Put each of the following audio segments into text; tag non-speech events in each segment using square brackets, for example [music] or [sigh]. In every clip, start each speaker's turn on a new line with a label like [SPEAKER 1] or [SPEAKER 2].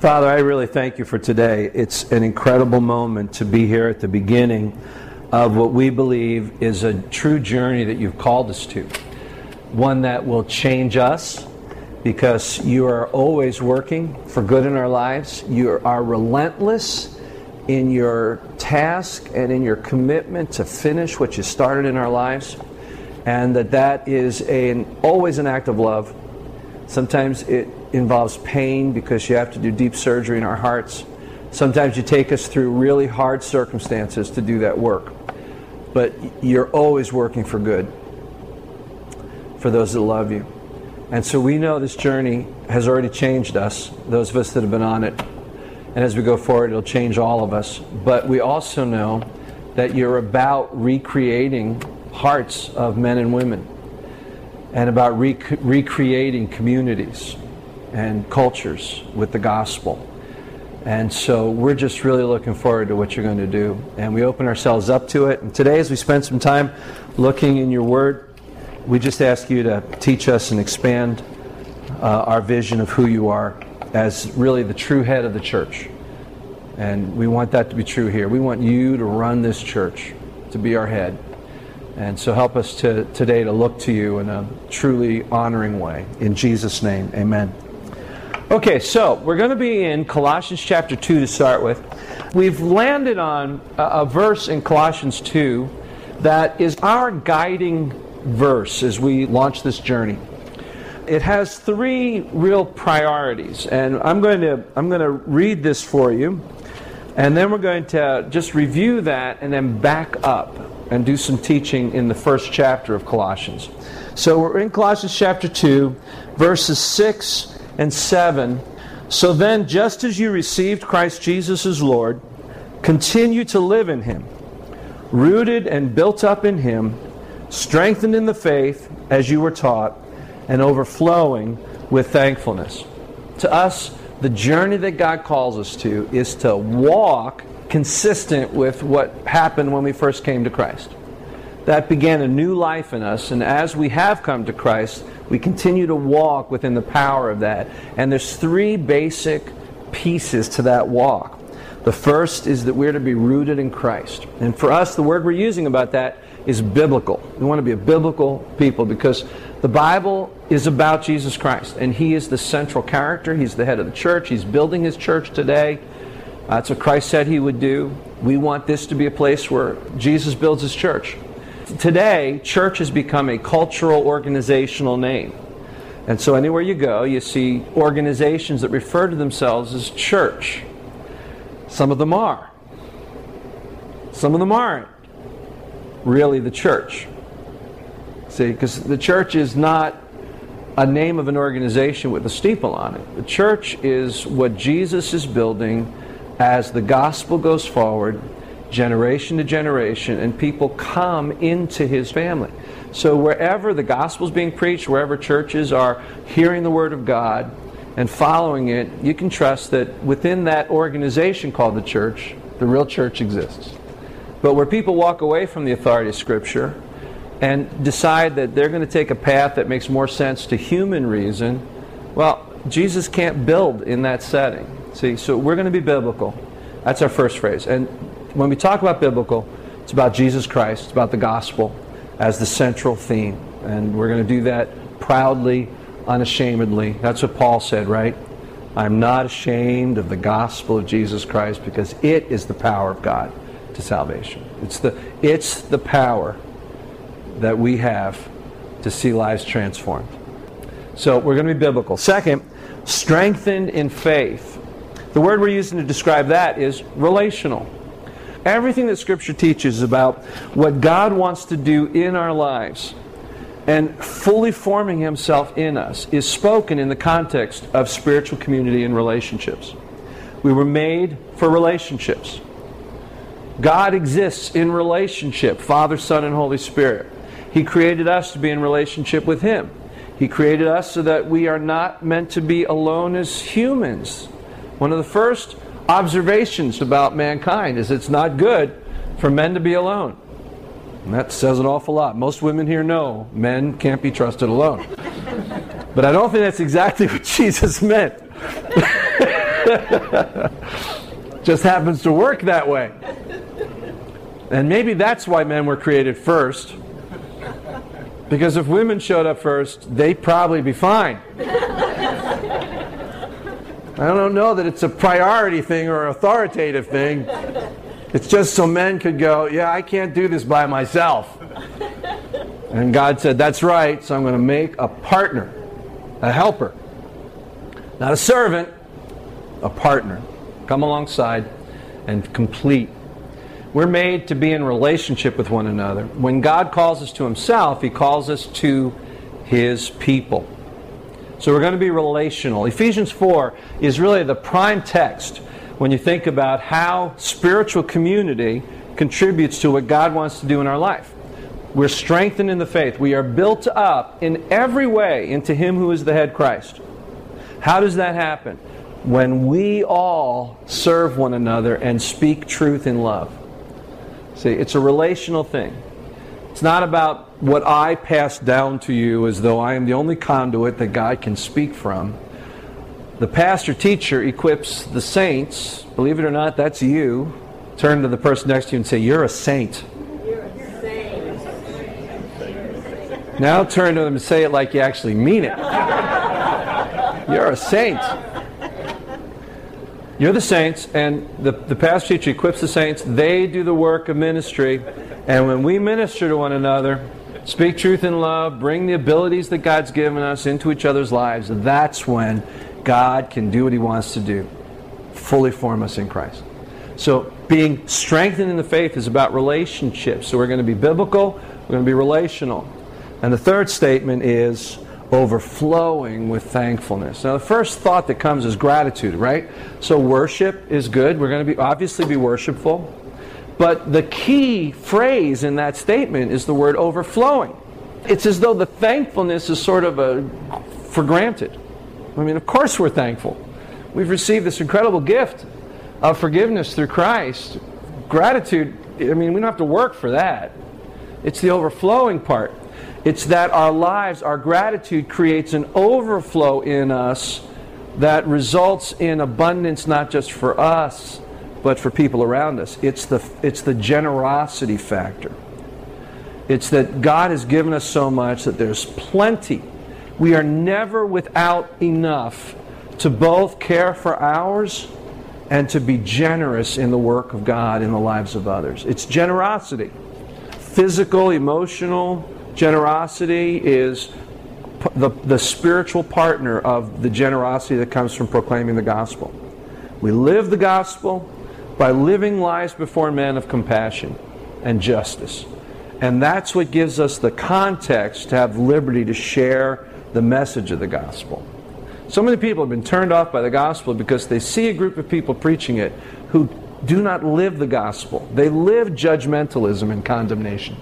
[SPEAKER 1] Father, I really thank you for today. It's an incredible moment to be here at the beginning of what we believe is a true journey that you've called us to. One that will change us because you are always working for good in our lives. You are relentless in your task and in your commitment to finish what you started in our lives. And that that is an, always an act of love. Sometimes it involves pain because you have to do deep surgery in our hearts. Sometimes you take us through really hard circumstances to do that work. But you're always working for good for those that love you. And so we know this journey has already changed us, those of us that have been on it. And as we go forward, it'll change all of us. But we also know that you're about recreating hearts of men and women and about rec- recreating communities and cultures with the gospel. And so we're just really looking forward to what you're going to do. And we open ourselves up to it. And today, as we spend some time looking in your word, we just ask you to teach us and expand uh, our vision of who you are as really the true head of the church. And we want that to be true here. We want you to run this church, to be our head. And so help us to, today to look to you in a truly honoring way. In Jesus' name, amen. Okay, so we're going to be in Colossians chapter 2 to start with. We've landed on a, verse in Colossians 2 that is our guiding verse as we launch this journey. It has three real priorities, and I'm going to I'm going to read this for you, and then we're going to just review that and then back up and do some teaching in the first chapter of Colossians. So we're in Colossians chapter 2, verses 6 and 7. So then, just as you received Christ Jesus as Lord, continue to live in him, rooted and built up in him, strengthened in the faith as you were taught, and overflowing with thankfulness. To us, the journey that God calls us to is to walk consistent with what happened when we first came to Christ. That began a new life in us, and as we have come to Christ, we continue to walk within the power of that. And there's three basic pieces to that walk. The first is that we're to be rooted in Christ. And for us, the word we're using about that is biblical. We want to be a biblical people because the Bible is about Jesus Christ. And He is the central character. He's the head of the church. He's building His church today. That's what Christ said He would do. We want this to be a place where Jesus builds His church. Today, church has become a cultural organizational name. And so anywhere you go, you see organizations that refer to themselves as church. Some of them are. Some of them aren't really the church. See, because the church is not a name of an organization with a steeple on it. The church is what Jesus is building as the gospel goes forward, generation to generation, and people come into his family. So wherever the gospel is being preached, wherever churches are hearing the word of God and following it, you can trust that within that organization called the church, the real church exists. But where people walk away from the authority of Scripture and decide that they're going to take a path that makes more sense to human reason, well, Jesus can't build in that setting. See, so we're going to be biblical. That's our first phrase. And when we talk about biblical, it's about Jesus Christ, it's about the gospel as the central theme. And we're going to do that proudly, unashamedly. That's what Paul said, right? I'm not ashamed of the gospel of Jesus Christ because it is the power of God to salvation. It's the, it's the power that we have to see lives transformed. So we're going to be biblical. Second, strengthened in faith. The word we're using to describe that is relational. Everything that Scripture teaches about what God wants to do in our lives and fully forming Himself in us is spoken in the context of spiritual community and relationships. We were made for relationships. God exists in relationship, Father, Son, and Holy Spirit. He created us to be in relationship with Him. He created us so that we are not meant to be alone as humans. One of the first observations about mankind is it's not good for men to be alone. And that says an awful lot. Most women here know men can't be trusted alone. but I don't think that's exactly [laughs] what Jesus meant. [laughs] Just happens to work that way. And maybe that's why men were created first. Because if women showed up first, they'd probably be fine. I don't know that it's a priority thing or authoritative thing. It's just so men could go, yeah, I can't do this by myself. And God said, that's right, so I'm going to make a partner, a helper. Not a servant, a partner. Come alongside and complete. We're made to be in relationship with one another. When God calls us to Himself, He calls us to His people. So we're going to be relational. Ephesians 4 is really the prime text when you think about how spiritual community contributes to what God wants to do in our life. We're strengthened in the faith. We are built up in every way into Him who is the head Christ. How does that happen? When we all serve one another and speak truth in love. See, it's a relational thing. It's not about what I pass down to you as though I am the only conduit that God can speak from. The pastor teacher equips the saints, believe it or not, that's you. Turn to the person next to you and say, You're a saint. Now turn to them and say it like you actually mean it. [laughs] You're a saint. You're the saints, and the, the pastor teacher equips the saints. They do the work of ministry. And when we minister to one another, speak truth in love, bring the abilities that God's given us into each other's lives, that's when God can do what He wants to do. Fully form us in Christ. So, being strengthened in the faith is about relationships. So, we're going to be biblical, we're going to be relational. And the third statement is overflowing with thankfulness. Now, the first thought that comes is gratitude, right? So, worship is good. We're going to be obviously be worshipful. But the key phrase in that statement is the word overflowing. It's as though the thankfulness is sort of a for granted. I mean, of course we're thankful. We've received this incredible gift of forgiveness through Christ. Gratitude, I mean, we don't have to work for that. It's the overflowing part. It's that our lives, our gratitude creates an overflow in us that results in abundance not just for us, but for people around us. It's the, it's the generosity factor. It's that God has given us so much that there's plenty we are never without enough to both care for ours and to be generous in the work of God in the lives of others. It's generosity. Physical, emotional generosity is the, the spiritual partner of the generosity that comes from proclaiming the gospel. We live the gospel by living lives before men of compassion and justice. And that's what gives us the context to have liberty to share the message of the gospel. So many people have been turned off by the gospel because they see a group of people preaching it who do not live the gospel. They live judgmentalism and condemnation.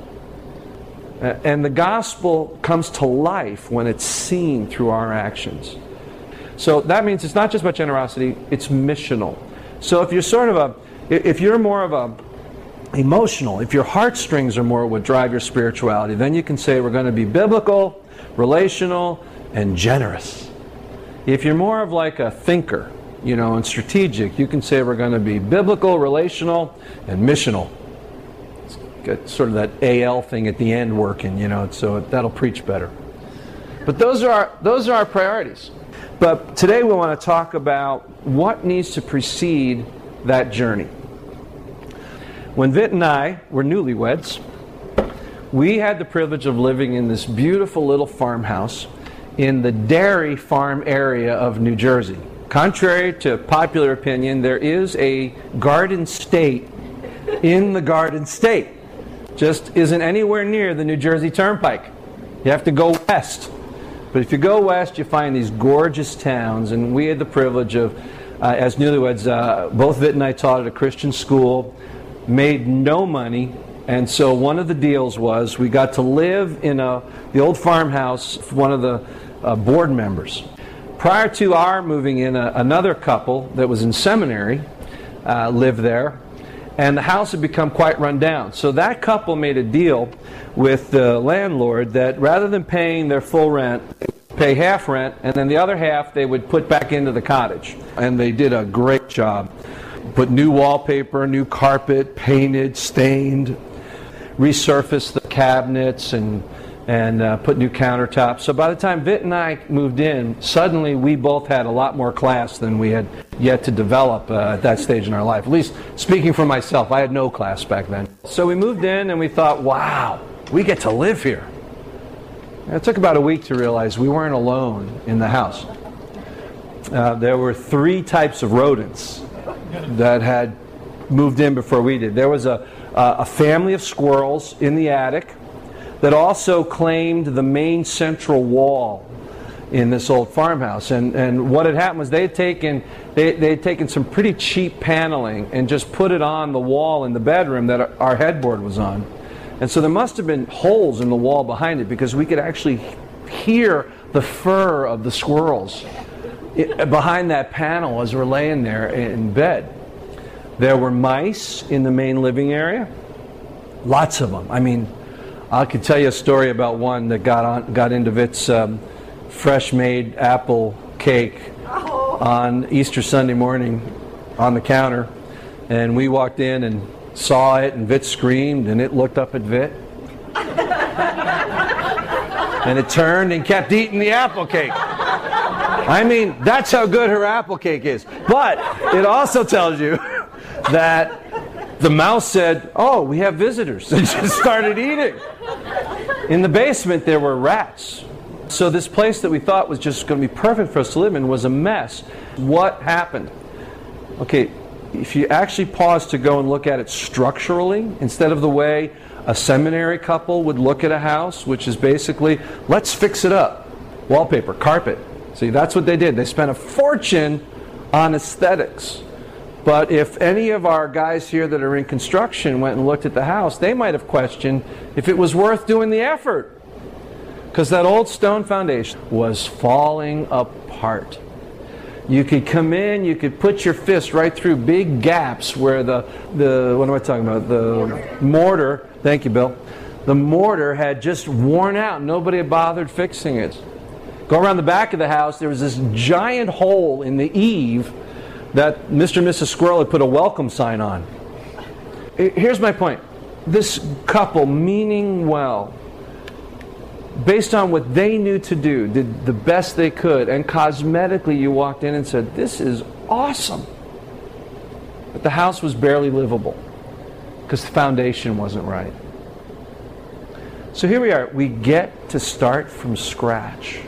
[SPEAKER 1] And the gospel comes to life when it's seen through our actions. So that means it's not just about generosity, it's missional. So if you're sort of a, if you're more of a emotional, if your heartstrings are more what drive your spirituality, then you can say we're going to be biblical relational, and generous. If you're more of like a thinker, you know, and strategic, you can say we're going to be biblical, relational, and missional. It's got sort of that AL thing at the end working, you know, so that'll preach better. But those are our, those are our priorities. But today we want to talk about what needs to precede that journey. When Vit and I were newlyweds, we had the privilege of living in this beautiful little farmhouse in the dairy farm area of New Jersey. Contrary to popular opinion, there is a garden state in the garden state. Just isn't anywhere near the New Jersey Turnpike. You have to go west. But if you go west, you find these gorgeous towns, and we had the privilege of, uh, as newlyweds, uh, both Vit and I taught at a Christian school, made no money, and so one of the deals was we got to live in a, the old farmhouse, one of the uh, board members. Prior to our moving in, a, another couple that was in seminary uh, lived there, and the house had become quite run down. So that couple made a deal with the landlord that rather than paying their full rent, pay half rent, and then the other half they would put back into the cottage. And they did a great job. Put new wallpaper, new carpet, painted, stained, resurfaced the cabinets, and and uh, put new countertops. So by the time Vit and I moved in, suddenly we both had a lot more class than we had yet to develop uh, at that stage in our life. At least speaking for myself, I had no class back then. So we moved in and we thought, wow, we get to live here. It took about a week to realize we weren't alone in the house. Uh, there were three types of rodents that had moved in before we did. There was a, a family of squirrels in the attic that also claimed the main central wall in this old farmhouse. And, and what had happened was they had taken they, they had taken some pretty cheap paneling and just put it on the wall in the bedroom that our headboard was on. And so there must have been holes in the wall behind it because we could actually hear the fur of the squirrels behind that panel as we're laying there in bed. There were mice in the main living area. Lots of them. I mean, I could tell you a story about one that got on got into Vit's um, fresh made apple cake oh. on Easter Sunday morning on the counter, and we walked in and saw it, and Vit screamed, and it looked up at Vit. [laughs] and it turned and kept eating the apple cake. I mean, that's how good her apple cake is. But it also tells you [laughs] that the mouse said, Oh, we have visitors, [laughs] and just started eating. In the basement, there were rats. So, this place that we thought was just going to be perfect for us to live in was a mess. What happened? Okay, if you actually pause to go and look at it structurally, instead of the way a seminary couple would look at a house, which is basically, let's fix it up wallpaper, carpet. See, that's what they did. They spent a fortune on aesthetics. But if any of our guys here that are in construction went and looked at the house, they might have questioned if it was worth doing the effort. Because that old stone foundation was falling apart. You could come in, you could put your fist right through big gaps where the, the what am I talking about? The mortar. mortar thank you, Bill. The mortar had just worn out. Nobody had bothered fixing it. Go around the back of the house, there was this giant hole in the eave that Mr. and Mrs. Squirrel had put a welcome sign on. Here's my point this couple, meaning well, based on what they knew to do, did the best they could, and cosmetically you walked in and said, This is awesome. But the house was barely livable because the foundation wasn't right. So here we are. We get to start from scratch.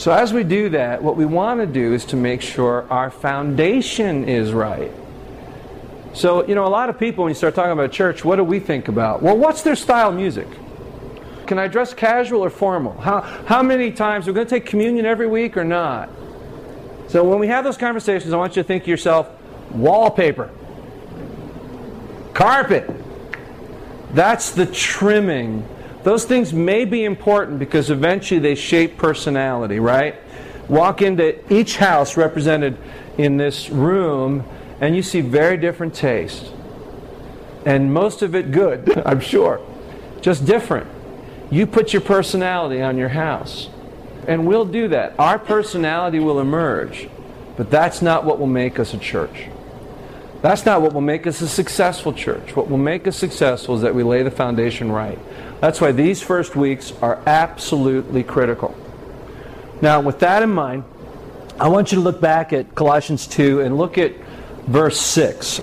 [SPEAKER 1] So, as we do that, what we want to do is to make sure our foundation is right. So, you know, a lot of people, when you start talking about church, what do we think about? Well, what's their style of music? Can I dress casual or formal? How, how many times? We're going to take communion every week or not? So, when we have those conversations, I want you to think to yourself wallpaper, carpet. That's the trimming those things may be important because eventually they shape personality, right? Walk into each house represented in this room and you see very different tastes. And most of it good, [laughs] I'm sure. Just different. You put your personality on your house. And we'll do that. Our personality will emerge. But that's not what will make us a church. That's not what will make us a successful church. What will make us successful is that we lay the foundation right. That's why these first weeks are absolutely critical. Now, with that in mind, I want you to look back at Colossians 2 and look at verse 6.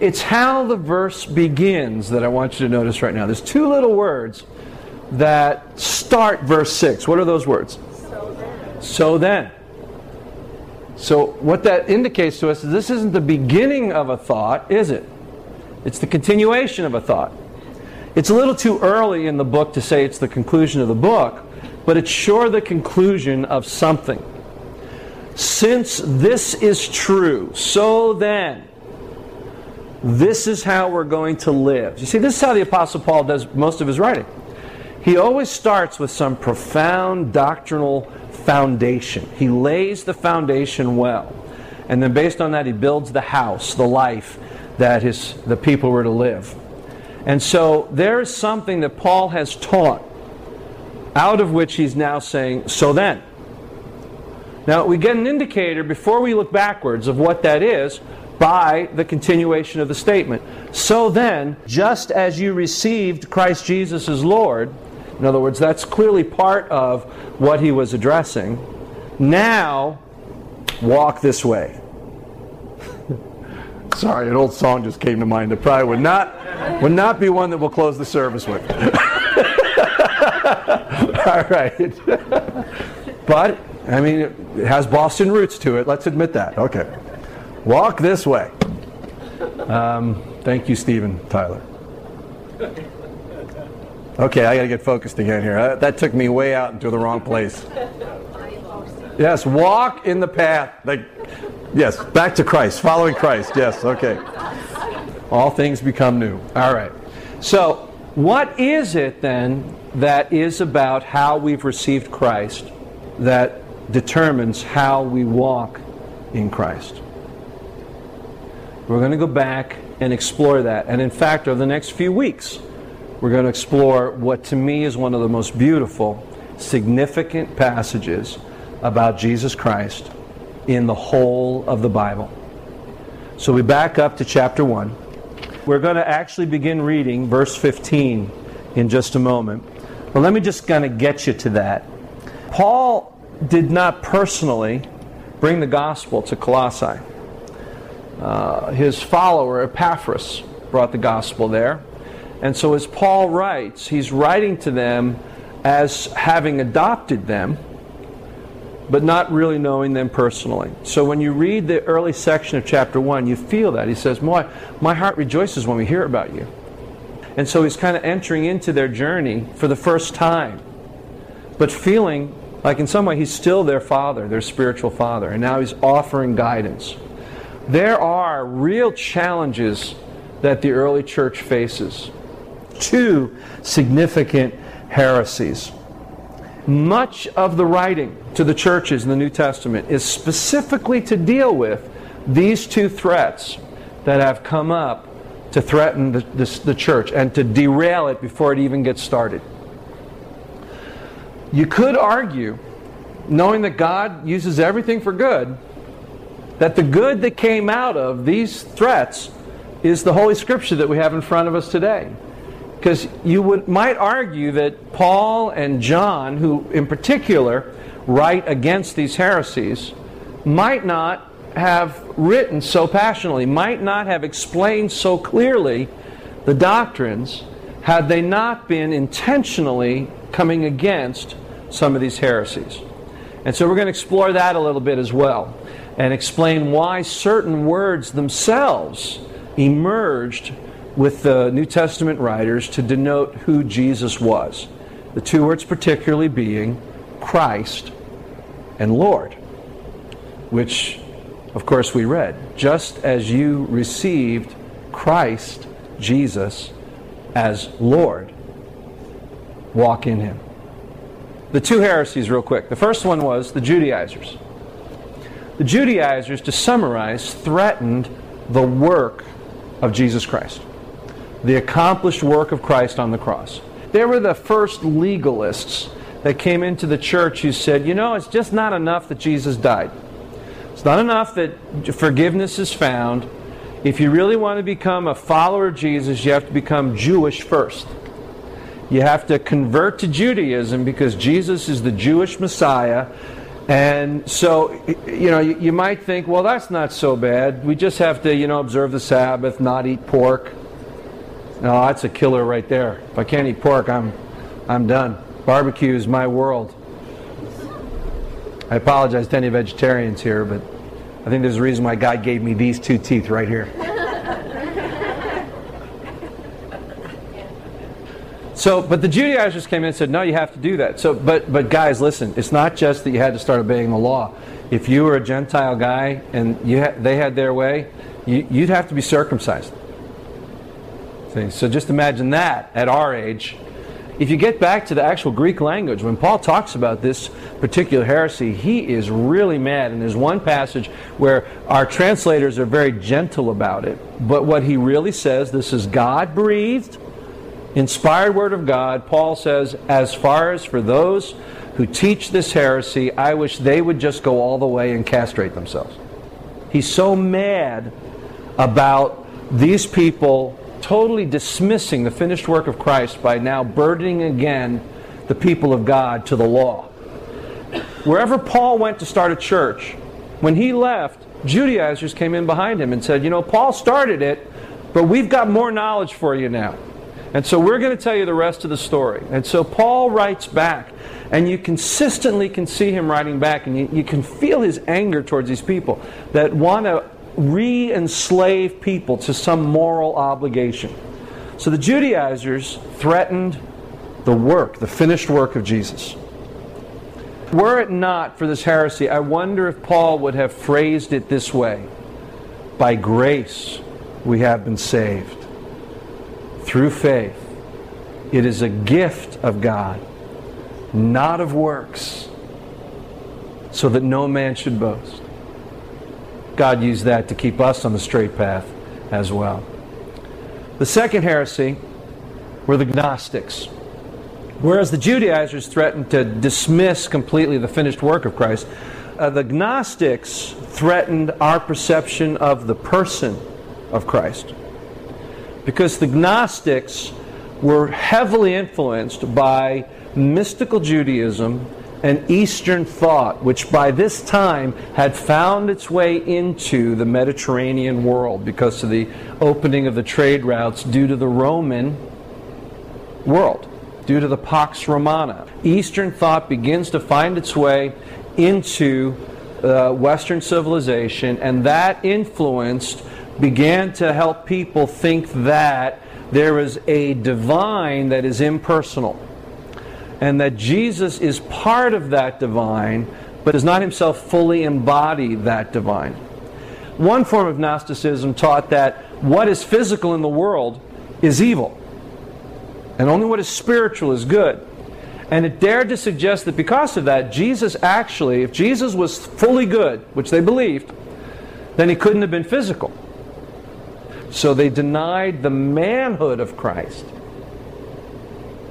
[SPEAKER 1] It's how the verse begins that I want you to notice right now. There's two little words that start verse 6. What are those words? So then. So then. So, what that indicates to us is this isn't the beginning of a thought, is it? It's the continuation of a thought. It's a little too early in the book to say it's the conclusion of the book, but it's sure the conclusion of something. Since this is true, so then, this is how we're going to live. You see, this is how the Apostle Paul does most of his writing. He always starts with some profound doctrinal foundation. He lays the foundation well. And then based on that, he builds the house, the life that his, the people were to live. And so there is something that Paul has taught out of which he's now saying, So then. Now, we get an indicator before we look backwards of what that is by the continuation of the statement. So then, just as you received Christ Jesus as Lord, in other words, that's clearly part of what he was addressing, now walk this way. [laughs] Sorry, an old song just came to mind that probably would not, would not be one that we'll close the service with. [laughs] All right. [laughs] but, I mean, it has Boston roots to it. Let's admit that. Okay. Walk this way. Um, thank you, Steven Tyler. Okay, I got to get focused again here. Uh, that took me way out into the wrong place. Yes, walk in the path. Like, yes, back to Christ, following Christ. Yes, okay. All things become new. All right. So, what is it then that is about how we've received Christ that determines how we walk in Christ? We're going to go back and explore that. And in fact, over the next few weeks, we're going to explore what to me is one of the most beautiful, significant passages about Jesus Christ in the whole of the Bible. So we back up to chapter 1. We're going to actually begin reading verse 15 in just a moment. But let me just kind of get you to that. Paul did not personally bring the gospel to Colossae. Uh, his follower, Epaphras, brought the gospel there. And so, as Paul writes, he's writing to them as having adopted them, but not really knowing them personally. So, when you read the early section of chapter 1, you feel that. He says, My, my heart rejoices when we hear about you. And so, he's kind of entering into their journey for the first time, but feeling like in some way he's still their father, their spiritual father, and now he's offering guidance. There are real challenges that the early church faces. Two significant heresies. Much of the writing to the churches in the New Testament is specifically to deal with these two threats that have come up to threaten the, the, the, church and to derail it before it even gets started. You could argue, knowing that God uses everything for good, that the good that came out of these threats is the Holy Scripture that we have in front of us today. Because you would, might argue that Paul and John, who in particular write against these heresies, might not have written so passionately, might not have explained so clearly the doctrines had they not been intentionally coming against some of these heresies. And so we're going to explore that a little bit as well and explain why certain words themselves emerged with the New Testament writers to denote who Jesus was. The two words, particularly, being Christ and Lord, which, of course, we read. Just as you received Christ, Jesus, as Lord, walk in Him. The two heresies, real quick. The first one was the Judaizers. The Judaizers, to summarize, threatened the work of Jesus Christ, the accomplished work of Christ on the cross. They were the first legalists that came into the church who said, you know, it's just not enough that Jesus died. It's not enough that forgiveness is found. If you really want to become a follower of Jesus, you have to become Jewish first. You have to convert to Judaism because Jesus is the Jewish Messiah and so, you know, you, might think, well, that's not so bad. We just have to, you know, observe the Sabbath, not eat pork. No, that's a killer right there. If I can't eat pork, I'm, I'm done. Barbecue is my world. I apologize to any vegetarians here, but I think there's a reason why God gave me these two teeth right here. [laughs] So, but the Judaizers came in and said, no, you have to do that. So, but, but guys, listen, it's not just that you had to start obeying the law. If you were a Gentile guy and you ha- they had their way, you, would have to be circumcised. So just imagine that at our age. If you get back to the actual Greek language, when Paul talks about this particular heresy, he is really mad. And there's one passage where our translators are very gentle about it. But what he really says, this is God breathed inspired word of God, Paul says, as far as for those who teach this heresy, I wish they would just go all the way and castrate themselves. He's so mad about these people totally dismissing the finished work of Christ by now burdening again the people of God to the law. Wherever Paul went to start a church, when he left, Judaizers came in behind him and said, You know, Paul started it, but we've got more knowledge for you now. And so we're going to tell you the rest of the story. And so Paul writes back, and you consistently can see him writing back, and you, you can feel his anger towards these people that want to re enslave people to some moral obligation. So the Judaizers threatened the work, the finished work of Jesus. Were it not for this heresy, I wonder if Paul would have phrased it this way By grace we have been saved through faith. It is a gift of God, not of works, so that no man should boast. God used that to keep us on the straight path as well. The second heresy were the Gnostics. Whereas the Judaizers threatened to dismiss completely the finished work of Christ, uh, the Gnostics threatened our perception of the person of Christ because the Gnostics were heavily influenced by mystical Judaism and Eastern thought, which by this time had found its way into the Mediterranean world because of the opening of the trade routes due to the Roman world, due to the Pax Romana. Eastern thought begins to find its way into uh, Western civilization, and that influenced began to help people think that there is a divine that is impersonal and that Jesus is part of that divine but does not himself fully embody that divine. One form of Gnosticism taught that what is physical in the world is evil and only what is spiritual is good. And it dared to suggest that because of that, Jesus actually, if Jesus was fully good, which they believed, then he couldn't have been physical. So they denied the manhood of Christ,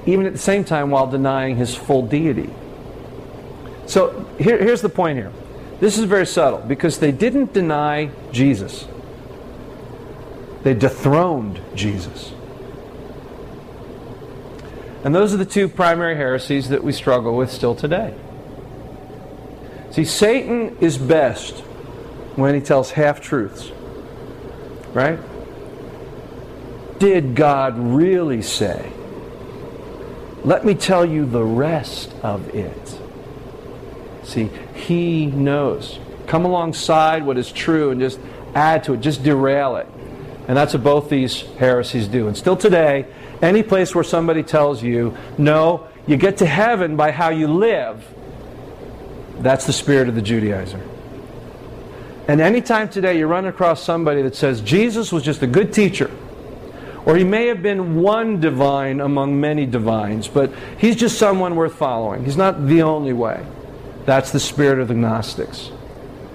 [SPEAKER 1] even at the same time while denying his full deity. So here, here's the point here. This is very subtle because they didn't deny Jesus, they dethroned Jesus. And those are the two primary heresies that we struggle with still today. See, Satan is best when he tells half truths, right? did God really say? Let me tell you the rest of it. See, He knows. Come alongside what is true and just add to it, just derail it. And that's what both these heresies do. And still today, any place where somebody tells you, no, you get to heaven by how you live, that's the spirit of the Judaizer. And anytime today you run across somebody that says Jesus was just a good teacher, or he may have been one divine among many divines, but he's just someone worth following. He's not the only way. That's the spirit of the Gnostics,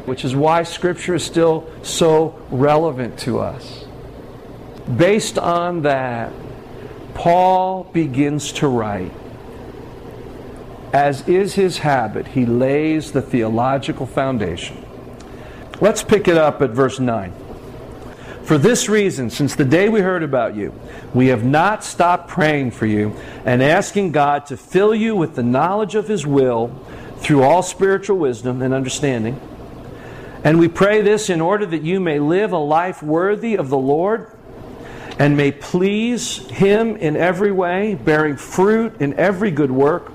[SPEAKER 1] which is why Scripture is still so relevant to us. Based on that, Paul begins to write. As is his habit, he lays the theological foundation. Let's pick it up at verse 9. For this reason, since the day we heard about you, we have not stopped praying for you and asking God to fill you with the knowledge of His will through all spiritual wisdom and understanding. And we pray this in order that you may live a life worthy of the Lord and may please Him in every way, bearing fruit in every good work,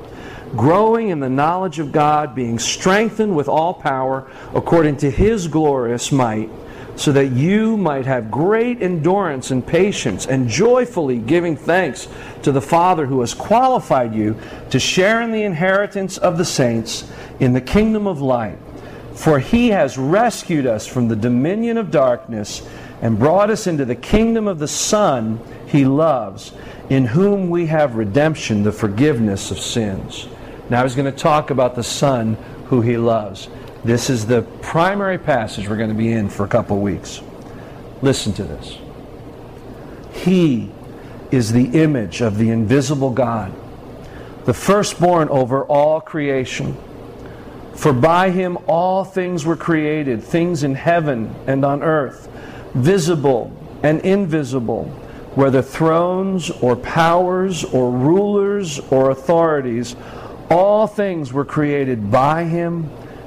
[SPEAKER 1] growing in the knowledge of God, being strengthened with all power according to His glorious might so that you might have great endurance and patience, and joyfully giving thanks to the Father who has qualified you to share in the inheritance of the saints in the kingdom of light. For he has rescued us from the dominion of darkness and brought us into the kingdom of the Son he loves, in whom we have redemption, the forgiveness of sins. Now he's going to talk about the Son who he loves. This is the primary passage we're going to be in for a couple of weeks. Listen to this. He is the image of the invisible God, the firstborn over all creation. For by him all things were created, things in heaven and on earth, visible and invisible, whether thrones or powers or rulers or authorities, all things were created by him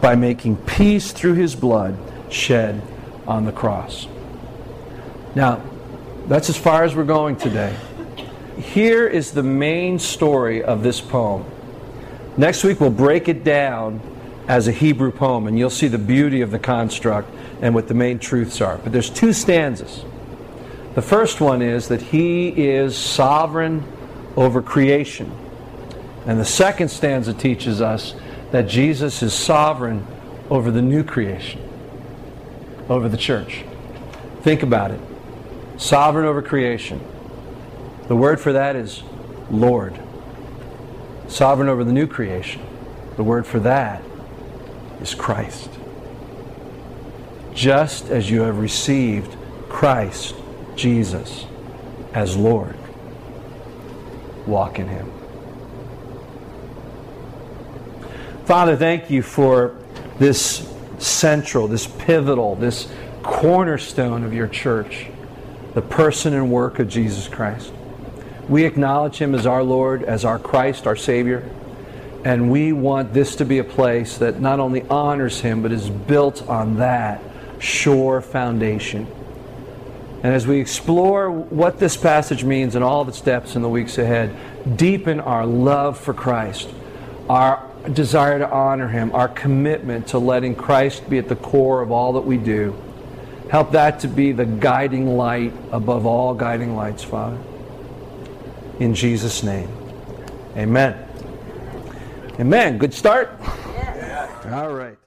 [SPEAKER 1] by making peace through his blood shed on the cross. Now, that's as far as we're going today. Here is the main story of this poem. Next week, we'll break it down as a Hebrew poem, and you'll see the beauty of the construct and what the main truths are. But there's two stanzas. The first one is that he is sovereign over creation. And the second stanza teaches us that Jesus is sovereign over the new creation, over the church. Think about it sovereign over creation. The word for that is Lord. Sovereign over the new creation. The word for that is Christ. Just as you have received Christ, Jesus, as Lord, walk in Him. Father, thank you for this central, this pivotal, this cornerstone of your church the person and work of Jesus Christ. We acknowledge him as our Lord, as our Christ, our Savior, and we want this to be a place that not only honors him, but is built on that sure foundation. And as we explore what this passage means and all of its depths in the weeks ahead, deepen our love for Christ, our desire to honor him, our commitment to letting Christ be at the core of all that we do Help that to be the guiding light above all guiding lights, Father. In Jesus' name. Amen. Amen. Good start? Yes. All right.